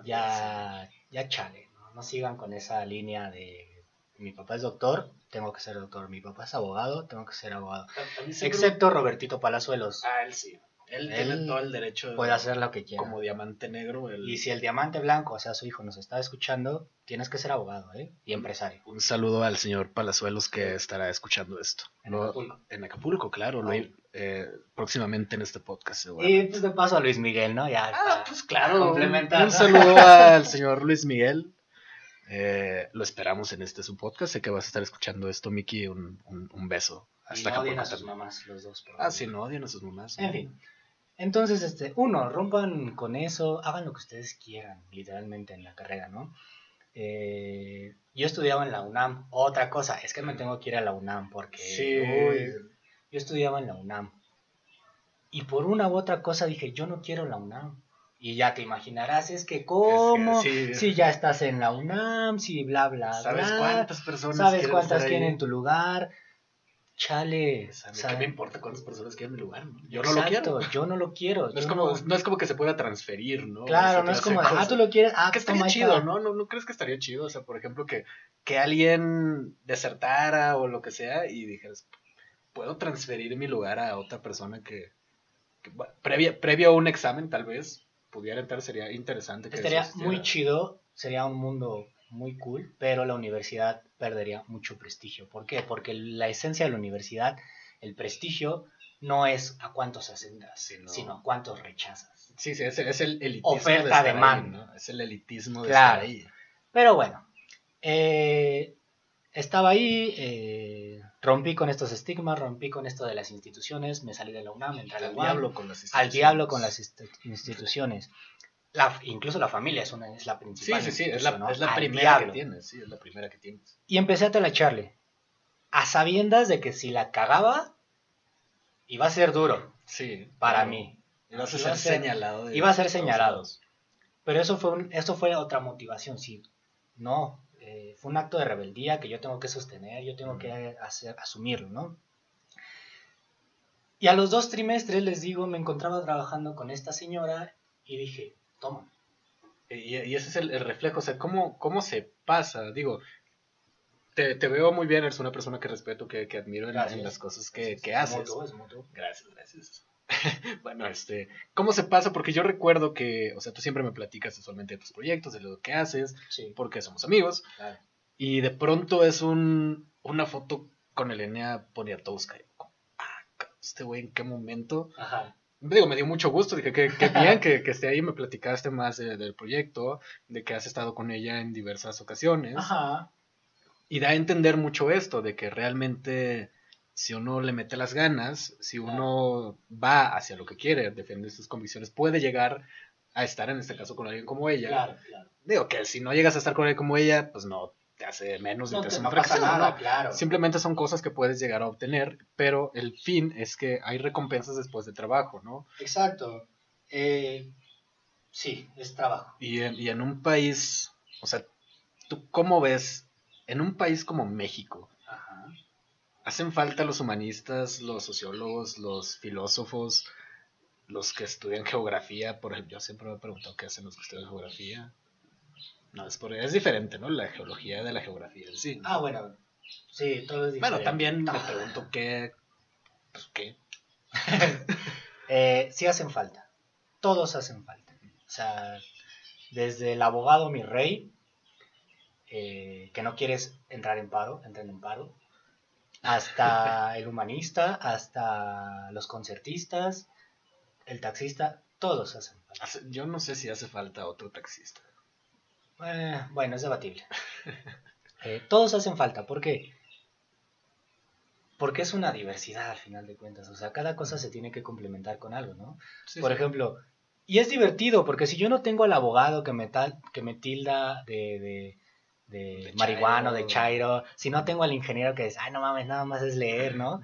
ya, ya chale, ¿no? No sigan con esa línea de mi papá es doctor, tengo que ser doctor, mi papá es abogado, tengo que ser abogado. Excepto Robertito Palazuelos, Ah, él sí. Él, tiene todo el derecho de- puede hacer lo que quiera. como diamante negro. él- Y si el diamante blanco, o sea, su hijo nos está escuchando, tienes que ser abogado, ¿eh? Y empresario. Un saludo al señor Palazuelos que estará escuchando esto. En Lo- Acapulco. en Acapulco, claro. lo- eh, próximamente en este podcast. Y pues de paso a Luis Miguel, ¿no? Ya Ah, pues claro. Un saludo al señor Luis Miguel. Eh, lo esperamos en este su podcast. Sé que vas a estar escuchando esto, Miki. Un, un, un beso. Y Hasta no odien a sus mamás, los dos. por Ah, sí, no odian a sus mamás. En fin. Entonces, este, uno, rompan con eso, hagan lo que ustedes quieran, literalmente en la carrera, ¿no? Eh, yo estudiaba en la UNAM. Otra cosa, es que me tengo que ir a la UNAM porque Sí. uy, yo estudiaba en la UNAM. Y por una u otra cosa dije, yo no quiero la UNAM. Y ya te imaginarás, es que cómo, sí. si ya estás en la UNAM, si bla, bla, ¿Sabes bla, cuántas personas sabes quieren cuántas quieren en tu lugar, chale. Pues, a mí. ¿Qué me importa cuántas personas quieren mi lugar? no? Yo no lo quiero. Yo no lo quiero. No es, como, no- no es como que se pueda transferir, ¿no? Claro, no es como, ah, tú lo quieres, ah, que estaría toma, ahí chido. ¿no? ¿no? ¿No crees que estaría chido? O sea, por ejemplo, que, que alguien desertara o lo que sea y dijeras, puedo transferir mi lugar a otra persona que, que, bueno, previa, previo a un examen tal vez pudiera entrar, sería interesante. Que Estaría muy chido, sería un mundo muy cool, pero la universidad perdería mucho prestigio. ¿Por qué? Porque la esencia de la universidad, el prestigio, no es a cuántos ascendas, Sino- sino a cuántos rechazas. Sí, sí, es, el- es el elitismo. Oferta, de estar ahí, demanda. ¿no? Es el elitismo de Claro. estar ahí. Pero bueno, eh, estaba ahí, eh, rompí con estos estigmas, rompí con esto de las instituciones, me salí de la UNAM, entré Al UAM, diablo con las al diablo con las inst- instituciones. La, incluso la familia es, una, es la Sí, principal. sí, sí, es incluso, la, ¿no? es la Al primera diablo. que tienes, sí, es la primera que tienes. Y empecé a telacharle. A sabiendas de que si la cagaba, iba a ser duro Sí. para claro. mí. A Iba a ser- señalado. de iba a ser señalado. Pero eso fue, un- eso fue otra motivación, sí. No, eh, fue un acto de rebeldía que yo tengo que sostener, yo tengo que hacer, asumirlo, ¿no? Y a los dos trimestres, les digo, me encontraba trabajando con esta señora y dije, toma. Y, y ese es el, el reflejo, o sea, ¿cómo, cómo se pasa? Digo, te, te veo muy bien, eres una persona que respeto, que, que admiro en, las cosas que, que es haces. mutuo, es mutuo. Gracias, gracias. bueno, este, ¿cómo se pasa? Porque yo recuerdo que, o sea, tú siempre me platicas usualmente de tus proyectos, de lo que haces, Sí, porque somos amigos, claro. y de pronto es un, una foto con Elena Poniatowska. y como, Ah, este güey, ¿en qué momento? Ajá. Digo, me dio mucho gusto, dije que, que bien que, que esté ahí, me platicaste más de- del proyecto, de que has estado con ella en diversas ocasiones. Ajá. Y da a entender mucho esto, de que realmente si uno le mete las ganas, si uno va hacia lo que quiere, defender sus convicciones, puede llegar a estar en este caso con alguien como ella. Claro, claro. Digo que si no llegas a estar con alguien como ella, pues no te hace menos ni No, te te- hace no un pasa fracasado, nada, ¿no? claro. Simplemente son cosas que puedes llegar a obtener, pero el fin es que hay recompensas después de trabajo, ¿no? Exacto. Eh, sí, es trabajo. Y en, y en un país, o sea, ¿tú cómo ves? En un país como México, Ajá. ¿hacen falta los humanistas, los sociólogos, los filósofos, los que estudian geografía? Por ejemplo, yo siempre me he preguntado qué hacen los que estudian geografía. No, es, por, es diferente, ¿no? La geología de la geografía en sí. ¿no? Ah, bueno. Sí, todo es diferente. bueno, también me Ah. pregunto qué, pues, qué. Eh, sí hacen falta. Todos hacen falta. O sea, desde el abogado mi rey, eh, que no quieres entrar en paro, entren en paro, hasta el humanista, hasta los concertistas, el taxista, todos hacen falta. Yo no sé si hace falta otro taxista. Eh, bueno, es debatible. Eh, todos hacen falta. ¿Por qué? Porque es una diversidad al final de cuentas. O sea, cada cosa se tiene que complementar con algo, ¿no? Sí, Por sí. ejemplo, y es divertido porque si yo no tengo al abogado que me, tal, que me tilda de, de, de De marihuano, de chairo, si no tengo al ingeniero que dice, ay, no mames, nada más es leer, ¿no?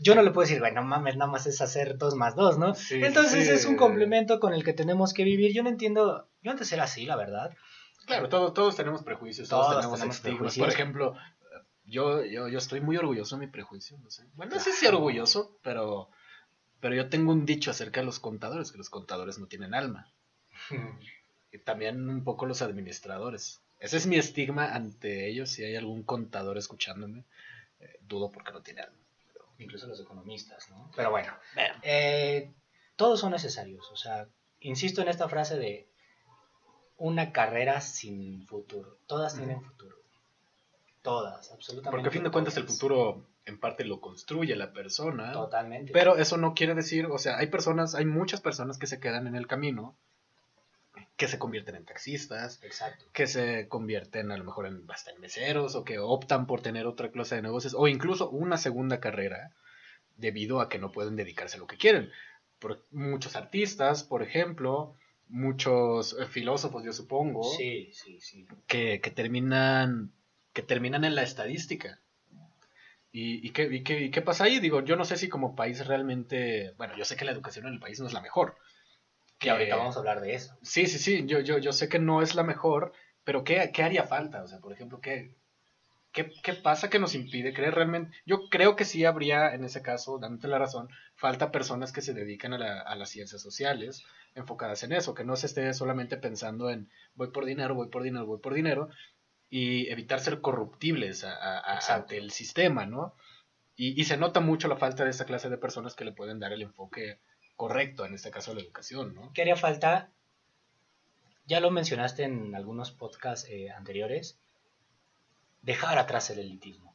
Yo no le puedo decir, güey, no mames, nada más es hacer dos más dos, ¿no? Sí, Entonces sí. es un complemento con el que tenemos que vivir. Yo no entiendo, yo antes era así, la verdad. Claro, todos, todos tenemos prejuicios, todos, Todos tenemos, tenemos estigmas. Por ejemplo, yo, yo, yo estoy muy orgulloso de mi prejuicio, no sé. Bueno, no sé si orgulloso, pero, pero yo tengo un dicho acerca de los contadores, que los contadores no tienen alma. Y también un poco los administradores. Ese es mi estigma ante ellos, si hay algún contador escuchándome. eh, dudo porque no tiene alma. Incluso los economistas, ¿no? Pero bueno, eh, todos son necesarios. O sea, insisto en esta frase de una carrera sin futuro. Todas tienen futuro. Todas, absolutamente. Porque a fin de cuentas el futuro en parte lo construye la persona. Totalmente. Pero eso no quiere decir, o sea, hay personas, hay muchas personas que se quedan en el camino, que se convierten en taxistas, Exacto. que se convierten a lo mejor en hasta en meseros o que optan por tener otra clase de negocios o incluso una segunda carrera debido a que no pueden dedicarse a lo que quieren. Por, muchos artistas, por ejemplo, muchos eh, filósofos, yo supongo, Sí, sí, sí. que, que terminan que terminan en la estadística. ¿Y, y, qué, y, qué, y qué pasa ahí? Digo, yo no sé si como país realmente, bueno, yo sé que la educación en el país no es la mejor. Que ahorita vamos a hablar de eso. Sí, sí, sí, yo, yo, yo sé que no es la mejor, pero ¿qué, qué haría falta? O sea, por ejemplo, ¿qué, qué, qué pasa que nos impide creer realmente? Yo creo que sí habría, en ese caso, dándote la razón, falta personas que se dedican a, la- a las ciencias sociales, enfocadas en eso, que no se esté solamente pensando en voy por dinero, voy por dinero, voy por dinero, y evitar ser corruptibles a- a- a- Exacto. ante el sistema, ¿no? Y, y se nota mucho la falta de esta clase de personas que le pueden dar el enfoque correcto, en este caso a la educación, ¿no? ¿Qué haría falta? Ya lo mencionaste en algunos podcasts eh, anteriores. Dejar atrás el elitismo.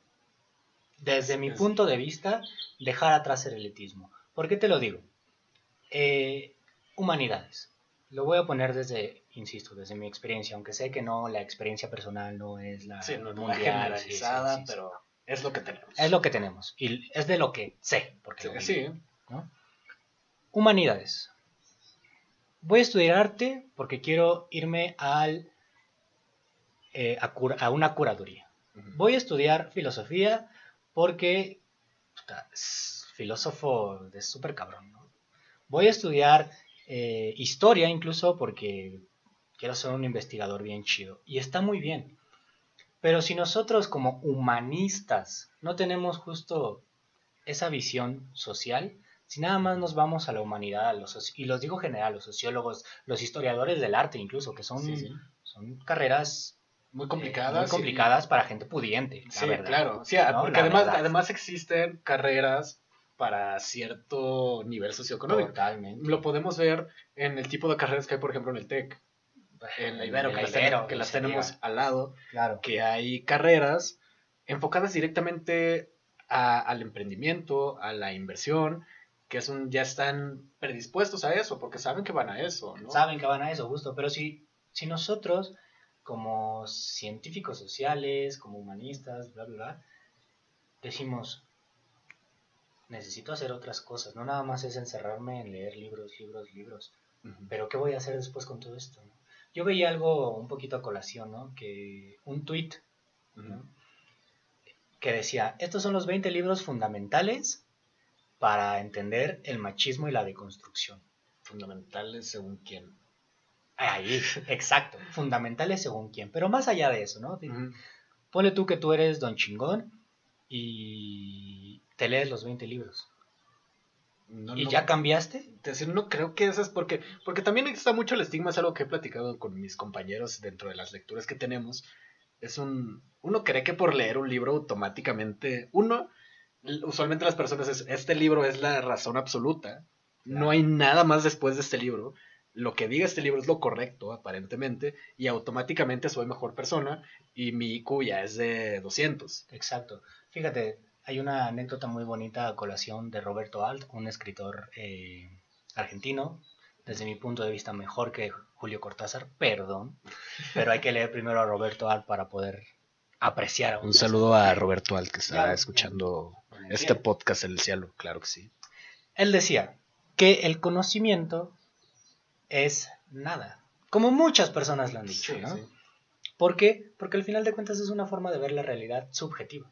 Desde mi punto de vista, dejar atrás el elitismo. ¿Por qué te lo digo? Eh, humanidades. Lo voy a poner desde, insisto, desde mi experiencia, aunque sé que no, la experiencia personal no es la Sí, no es mundial, generalizada, sí, sí, pero es lo que tenemos. Es lo que tenemos. Y es de lo que sé. Porque lo Sí. Humanidades. voy a estudiar arte porque quiero irme al, eh, a, cura- a una curaduría. Voy a estudiar filosofía porque puta, es filósofo de súper cabrón. ¿no? Voy a estudiar eh, historia incluso porque quiero ser un investigador bien chido. Y está muy bien. Pero si nosotros como humanistas no tenemos justo esa visión social, si nada más nos vamos a la humanidad, a los y los digo general, los sociólogos, los historiadores del arte incluso, que son, Sí, sí. son carreras Muy eh, complicadas. muy complicadas para gente pudiente. la Sí, verdad. claro. Sí, ¿no? porque La además, verdad. además existen carreras para cierto nivel socioeconómico. Totalmente. Lo podemos ver en el tipo de carreras que hay, por ejemplo, en el TEC, en la Ibero, En que, la las, Ibero, ten- que las tenemos diga. al lado, Claro. que hay carreras enfocadas directamente a- al emprendimiento, a la inversión, que es un, ya están predispuestos a eso, porque saben que van a eso, ¿no? Saben que van a eso, justo. Pero si, si nosotros, como científicos sociales, como humanistas, bla, bla, bla, decimos, necesito hacer otras cosas, no nada más es encerrarme en leer libros, libros, libros. Pero ¿qué voy a hacer después con todo esto? no? Yo veía algo un poquito a colación, ¿no? Que un tweet que decía, estos son los 20 libros fundamentales para entender el machismo y la deconstrucción. Fundamentales según quién. Ahí, exacto, fundamentales según quién. Pero más allá de eso, ¿no? Ponle tú que tú eres don chingón y te lees los 20 libros. No, ¿Y no- ya cambiaste? Decir, no creo que eso es porque, porque también está mucho el estigma, es algo que he platicado con mis compañeros dentro de las lecturas que tenemos. Es un, uno cree que por leer un libro automáticamente, uno, usualmente las personas es, este libro es la razón absoluta, no hay nada más después de este libro, lo que diga este libro es lo correcto aparentemente y automáticamente soy mejor persona y mi IQ ya es de 200. Exacto. Fíjate, hay una anécdota muy bonita a colación de Roberto Alt, un escritor eh, argentino, desde mi punto de vista mejor que Julio Cortázar, perdón, pero hay que leer primero a Roberto Alt para poder apreciar. aún Un más. saludo a Roberto Alt que está escuchando este podcast en el cielo, claro que sí. Él decía que el conocimiento es nada, como muchas personas lo han dicho, Sí, ¿no? sí. ¿Por qué? Porque al final de cuentas es una forma de ver la realidad subjetiva.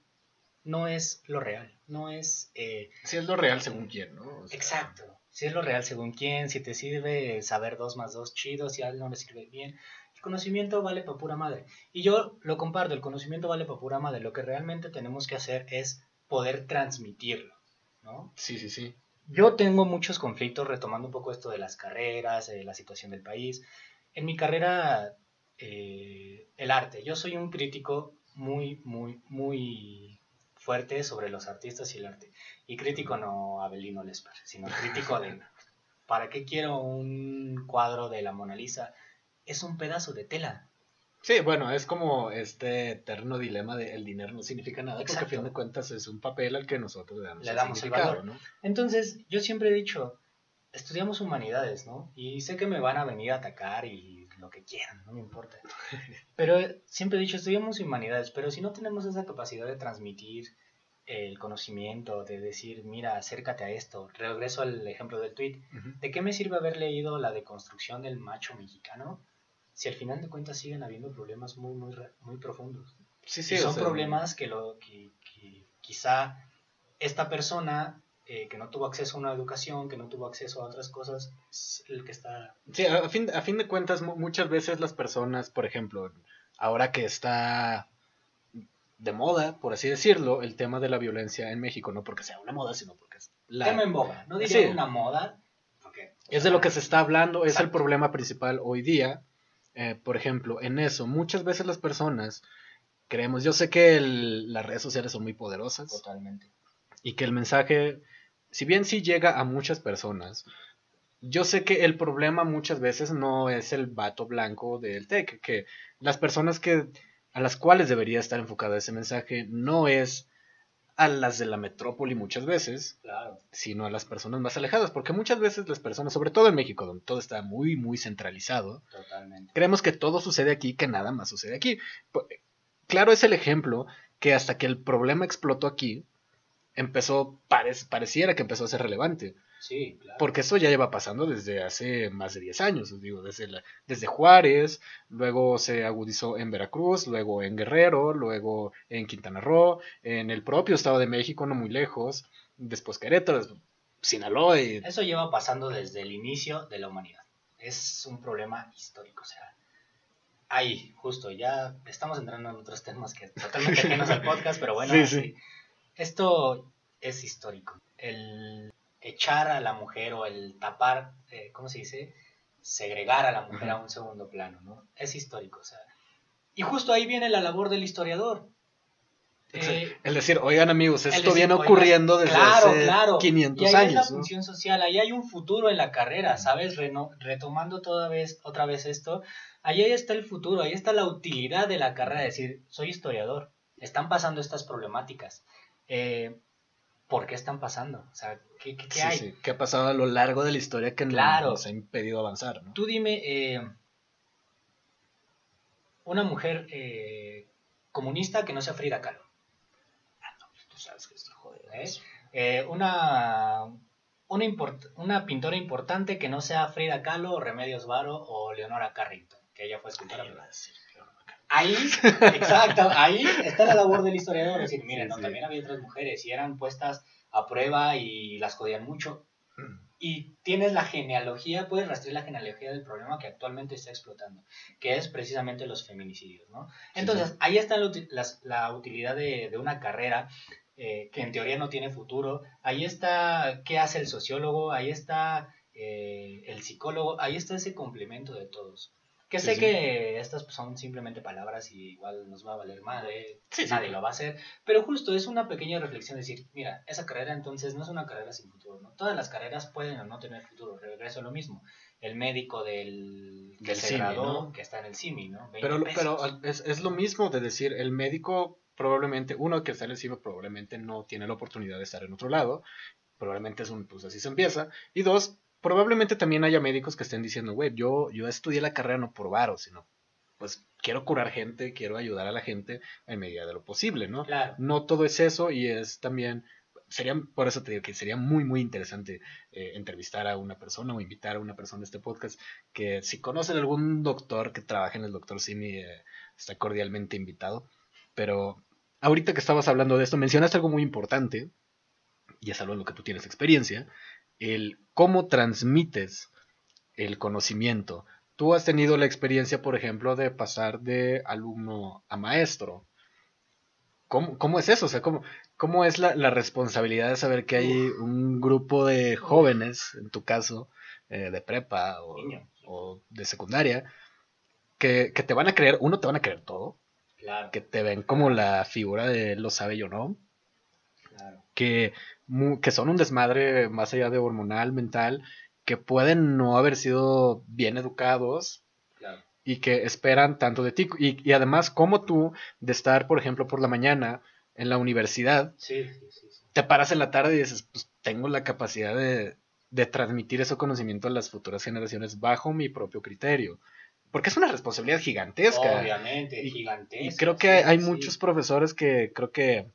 No es lo real, no es... eh, Sí, es lo real según quién, ¿no? O sea, exacto. Si es lo real según quién, si te sirve saber dos más dos chido, si a no le sirve bien. El conocimiento vale para pura madre. Y yo lo comparto, el conocimiento vale para pura madre. Lo que realmente tenemos que hacer es poder transmitirlo, ¿no? Sí, sí, sí. Yo tengo muchos conflictos, retomando un poco esto de las carreras, de la situación del país. En mi carrera, eh, el arte, yo soy un crítico muy, muy, muy fuerte sobre los artistas y el arte. Y crítico no Abelino Lesper, sino crítico de, ¿para qué quiero un cuadro de la Mona Lisa? Es un pedazo de tela. Sí, bueno, es como este eterno dilema de el dinero no significa nada, porque a Exacto. fin de cuentas es un papel al que nosotros le damos, Le el damos el valor. ¿no? Entonces, yo siempre he dicho, estudiamos humanidades, ¿no? Y sé que me van a venir a atacar y lo que quieran, no me importa. Pero eh, siempre he dicho, estudiamos humanidades, pero si no tenemos esa capacidad de transmitir el conocimiento, de decir, mira, acércate a esto, regreso al ejemplo del tweet. ¿de qué me sirve haber leído la deconstrucción del macho mexicano si al final de cuentas siguen habiendo problemas muy, muy, muy profundos? Sí, sí, y o son sea, problemas que, lo, que, que quizá esta persona eh, que no tuvo acceso a una educación, que no tuvo acceso a otras cosas, es el que está... Sí, a fin, a fin de cuentas, mu- muchas veces las personas, por ejemplo, ahora que está de moda, por así decirlo, el tema de la violencia en México, no porque sea una moda, sino porque es la... Tema en boga, no diría Sí. una moda, porque... Es de lo que se está hablando, es el problema principal hoy día. Eh, por ejemplo, en eso, muchas veces las personas creemos, yo sé que el- las redes sociales son muy poderosas Totalmente. y que el mensaje, si bien sí llega a muchas personas, yo sé que el problema muchas veces no es el vato blanco del TEC, que las personas que a las cuales debería estar enfocado ese mensaje no es a las de la metrópoli muchas veces, Claro. sino a las personas más alejadas, porque muchas veces las personas, sobre todo en México, donde todo está muy, muy centralizado, Totalmente. creemos que todo sucede aquí, que nada más sucede aquí. Claro es el ejemplo que hasta que el problema explotó aquí, empezó, parec- pareciera que empezó a ser relevante. Sí, claro. Porque eso ya lleva pasando desde hace más de 10 años, os digo, desde, la- desde Juárez, luego se agudizó en Veracruz, luego en Guerrero, luego en Quintana Roo, en el propio Estado de México, no muy lejos, después Querétaro, después Sinaloa y... Eso lleva pasando desde el inicio de la humanidad. Es un problema histórico, o sea, ahí, justo, ya estamos entrando en otros temas que totalmente ajenos al podcast, pero bueno, sí. Esto es histórico. El echar a la mujer o el tapar, eh, ¿cómo se dice? Segregar a la mujer a un segundo plano, ¿no? Es histórico, o sea. Y justo ahí viene la labor del historiador. Eh, El decir, oigan amigos, esto decir, viene oigan, ocurriendo desde claro, hace claro. 500 y ahí es la función social, ahí hay un futuro en la carrera, ¿sabes? Reno- retomando toda vez, otra vez esto, ahí está el futuro, ahí está la utilidad de la carrera, decir, soy historiador, están pasando estas problemáticas. Eh, ¿Por qué están pasando? O sea, ¿qué, qué- qué Sí, hay? sí, ¿Qué ha pasado a lo largo de la historia que Claro. nos ha impedido avanzar? ¿no? Tú dime, eh, una mujer eh, comunista que no sea Frida Kahlo. Ah, no, pues tú sabes que esto joder, ¿eh? Eh, una, una, import- una pintora importante que no sea Frida Kahlo, Remedios Varo o Leonora Carrington, que ella fue escritora. pero- Ahí, exacto, ahí está la labor del historiador, es decir, miren, no, también había otras mujeres y eran puestas a prueba y las jodían mucho. Y tienes la genealogía, puedes rastrear la genealogía del problema que actualmente está explotando, que es precisamente los feminicidios, ¿no? Entonces, ahí está la, utilidad de, de una carrera eh, que en teoría no tiene futuro, ahí está qué hace el sociólogo, ahí está eh, el psicólogo, ahí está ese complemento de todos. Que sé sí. que estas pues, son simplemente palabras y igual nos va a valer madre, Sí, nadie lo va a hacer, pero justo es una pequeña reflexión decir, mira, esa carrera entonces no es una carrera sin futuro, ¿no? Todas las carreras pueden o no tener futuro, regreso a lo mismo. El médico del que Del se CIMI, graduó, ¿no? que está en el CIMI, ¿no? 20 Pero, pero es, es lo mismo de decir, el médico probablemente, uno que está en el CIME probablemente no tiene la oportunidad de estar en otro lado, probablemente es un, pues así se empieza, y dos, probablemente también haya médicos que estén diciendo, güey, yo, yo estudié la carrera no por varo, sino, pues quiero curar gente, quiero ayudar a la gente en medida de lo posible, ¿no? Claro. No todo es eso y es también, sería, por eso te digo que sería muy, muy interesante eh, entrevistar a una persona o invitar a una persona a este podcast que si conocen algún doctor que trabaje en el doctor Simi, eh, está cordialmente invitado. Pero ahorita que estabas hablando de esto, mencionaste algo muy importante, y es algo en lo que tú tienes experiencia, el cómo transmites el conocimiento. Tú has tenido la experiencia, por ejemplo, de pasar de alumno a maestro. ¿Cómo, cómo es eso? O sea, ¿cómo, cómo es la, la responsabilidad de saber que hay un grupo de jóvenes, en tu caso, eh, de prepa o, de secundaria, que, que te van a creer, uno, te van a creer todo, Claro, que te ven como la figura de lo sabe yo no. Que, que son un desmadre más allá de hormonal, mental, que pueden no haber sido bien educados Claro. y que esperan tanto de ti. Y, y además, como tú, de estar, por ejemplo, por la mañana en la universidad, Sí, sí, sí. te paras en la tarde y dices, pues tengo la capacidad de, de transmitir ese conocimiento a las futuras generaciones bajo mi propio criterio. Porque es una responsabilidad gigantesca. Obviamente, Y- gigantesco. Y creo que hay muchos profesores que creo que,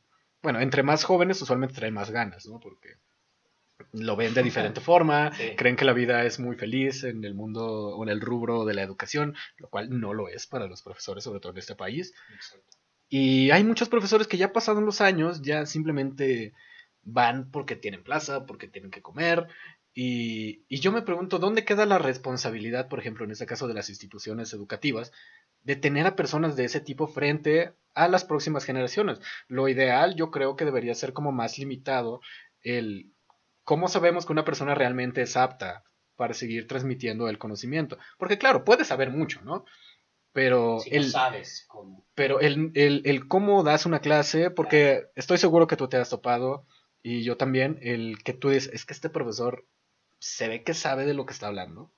bueno, entre más jóvenes usualmente traen más ganas, ¿no? Porque lo ven de diferente forma, Sí. creen que la vida es muy feliz en el mundo o en el rubro de la educación, lo cual no lo es para los profesores, sobre todo en este país. Exacto. Y hay muchos profesores que ya pasados los años ya simplemente van porque tienen plaza, porque tienen que comer. Y, y yo me pregunto, ¿dónde queda la responsabilidad, por ejemplo, en este caso de las instituciones educativas, de tener a personas de ese tipo frente a las próximas generaciones? Lo ideal yo creo que debería ser como más limitado el cómo sabemos que una persona realmente es apta para seguir transmitiendo el conocimiento. Porque claro, puede saber mucho, ¿no? Pero Si el, no sabes cómo. pero el, el, el cómo das una clase, porque estoy seguro que tú te has topado, y yo también, el que tú dices, es que este profesor se ve que sabe de lo que está hablando,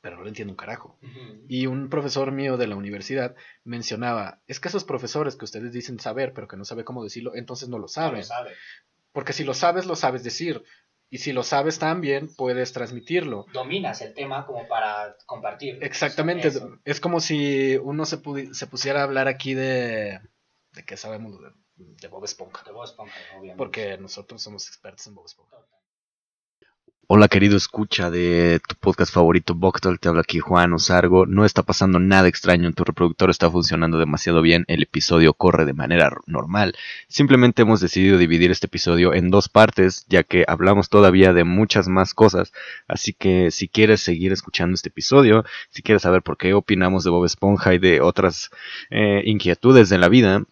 pero no le entiende un carajo. Y un profesor mío de la universidad mencionaba, es que esos profesores que ustedes dicen saber, pero que no sabe cómo decirlo, entonces no lo No saben. lo sabe. Porque si lo sabes, lo sabes decir. Y si lo sabes también, puedes transmitirlo. Dominas el tema como para compartir. Exactamente. Es como si uno se, se pusiera a hablar aquí de... ¿De qué sabemos? De, de Bob Esponja. De Bob Esponja, obviamente. Porque nosotros somos expertos en Bob Esponja. Total. Hola querido escucha de tu podcast favorito Boctal, te habla aquí Juan Osargo. No está pasando nada extraño, tu reproductor está funcionando demasiado bien, el episodio corre de manera normal. Simplemente hemos decidido dividir este episodio en dos partes, ya que hablamos todavía de muchas más cosas. Así que si quieres seguir escuchando este episodio, si quieres saber por qué opinamos de Bob Esponja y de otras eh, inquietudes de la vida,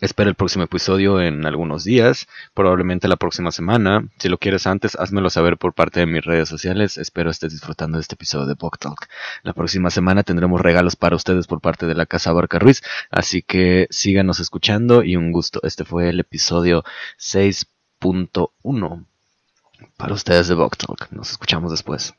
Espera el próximo episodio en algunos días, probablemente la próxima semana. Si lo quieres antes, házmelo saber por parte de mis redes sociales. Espero estés disfrutando de este episodio de Book Talk. La próxima semana tendremos regalos para ustedes por parte de la Casa Barca Ruiz, así que síganos escuchando y un gusto. Este fue el episodio 6.1 para ustedes de Book Talk. Nos escuchamos después.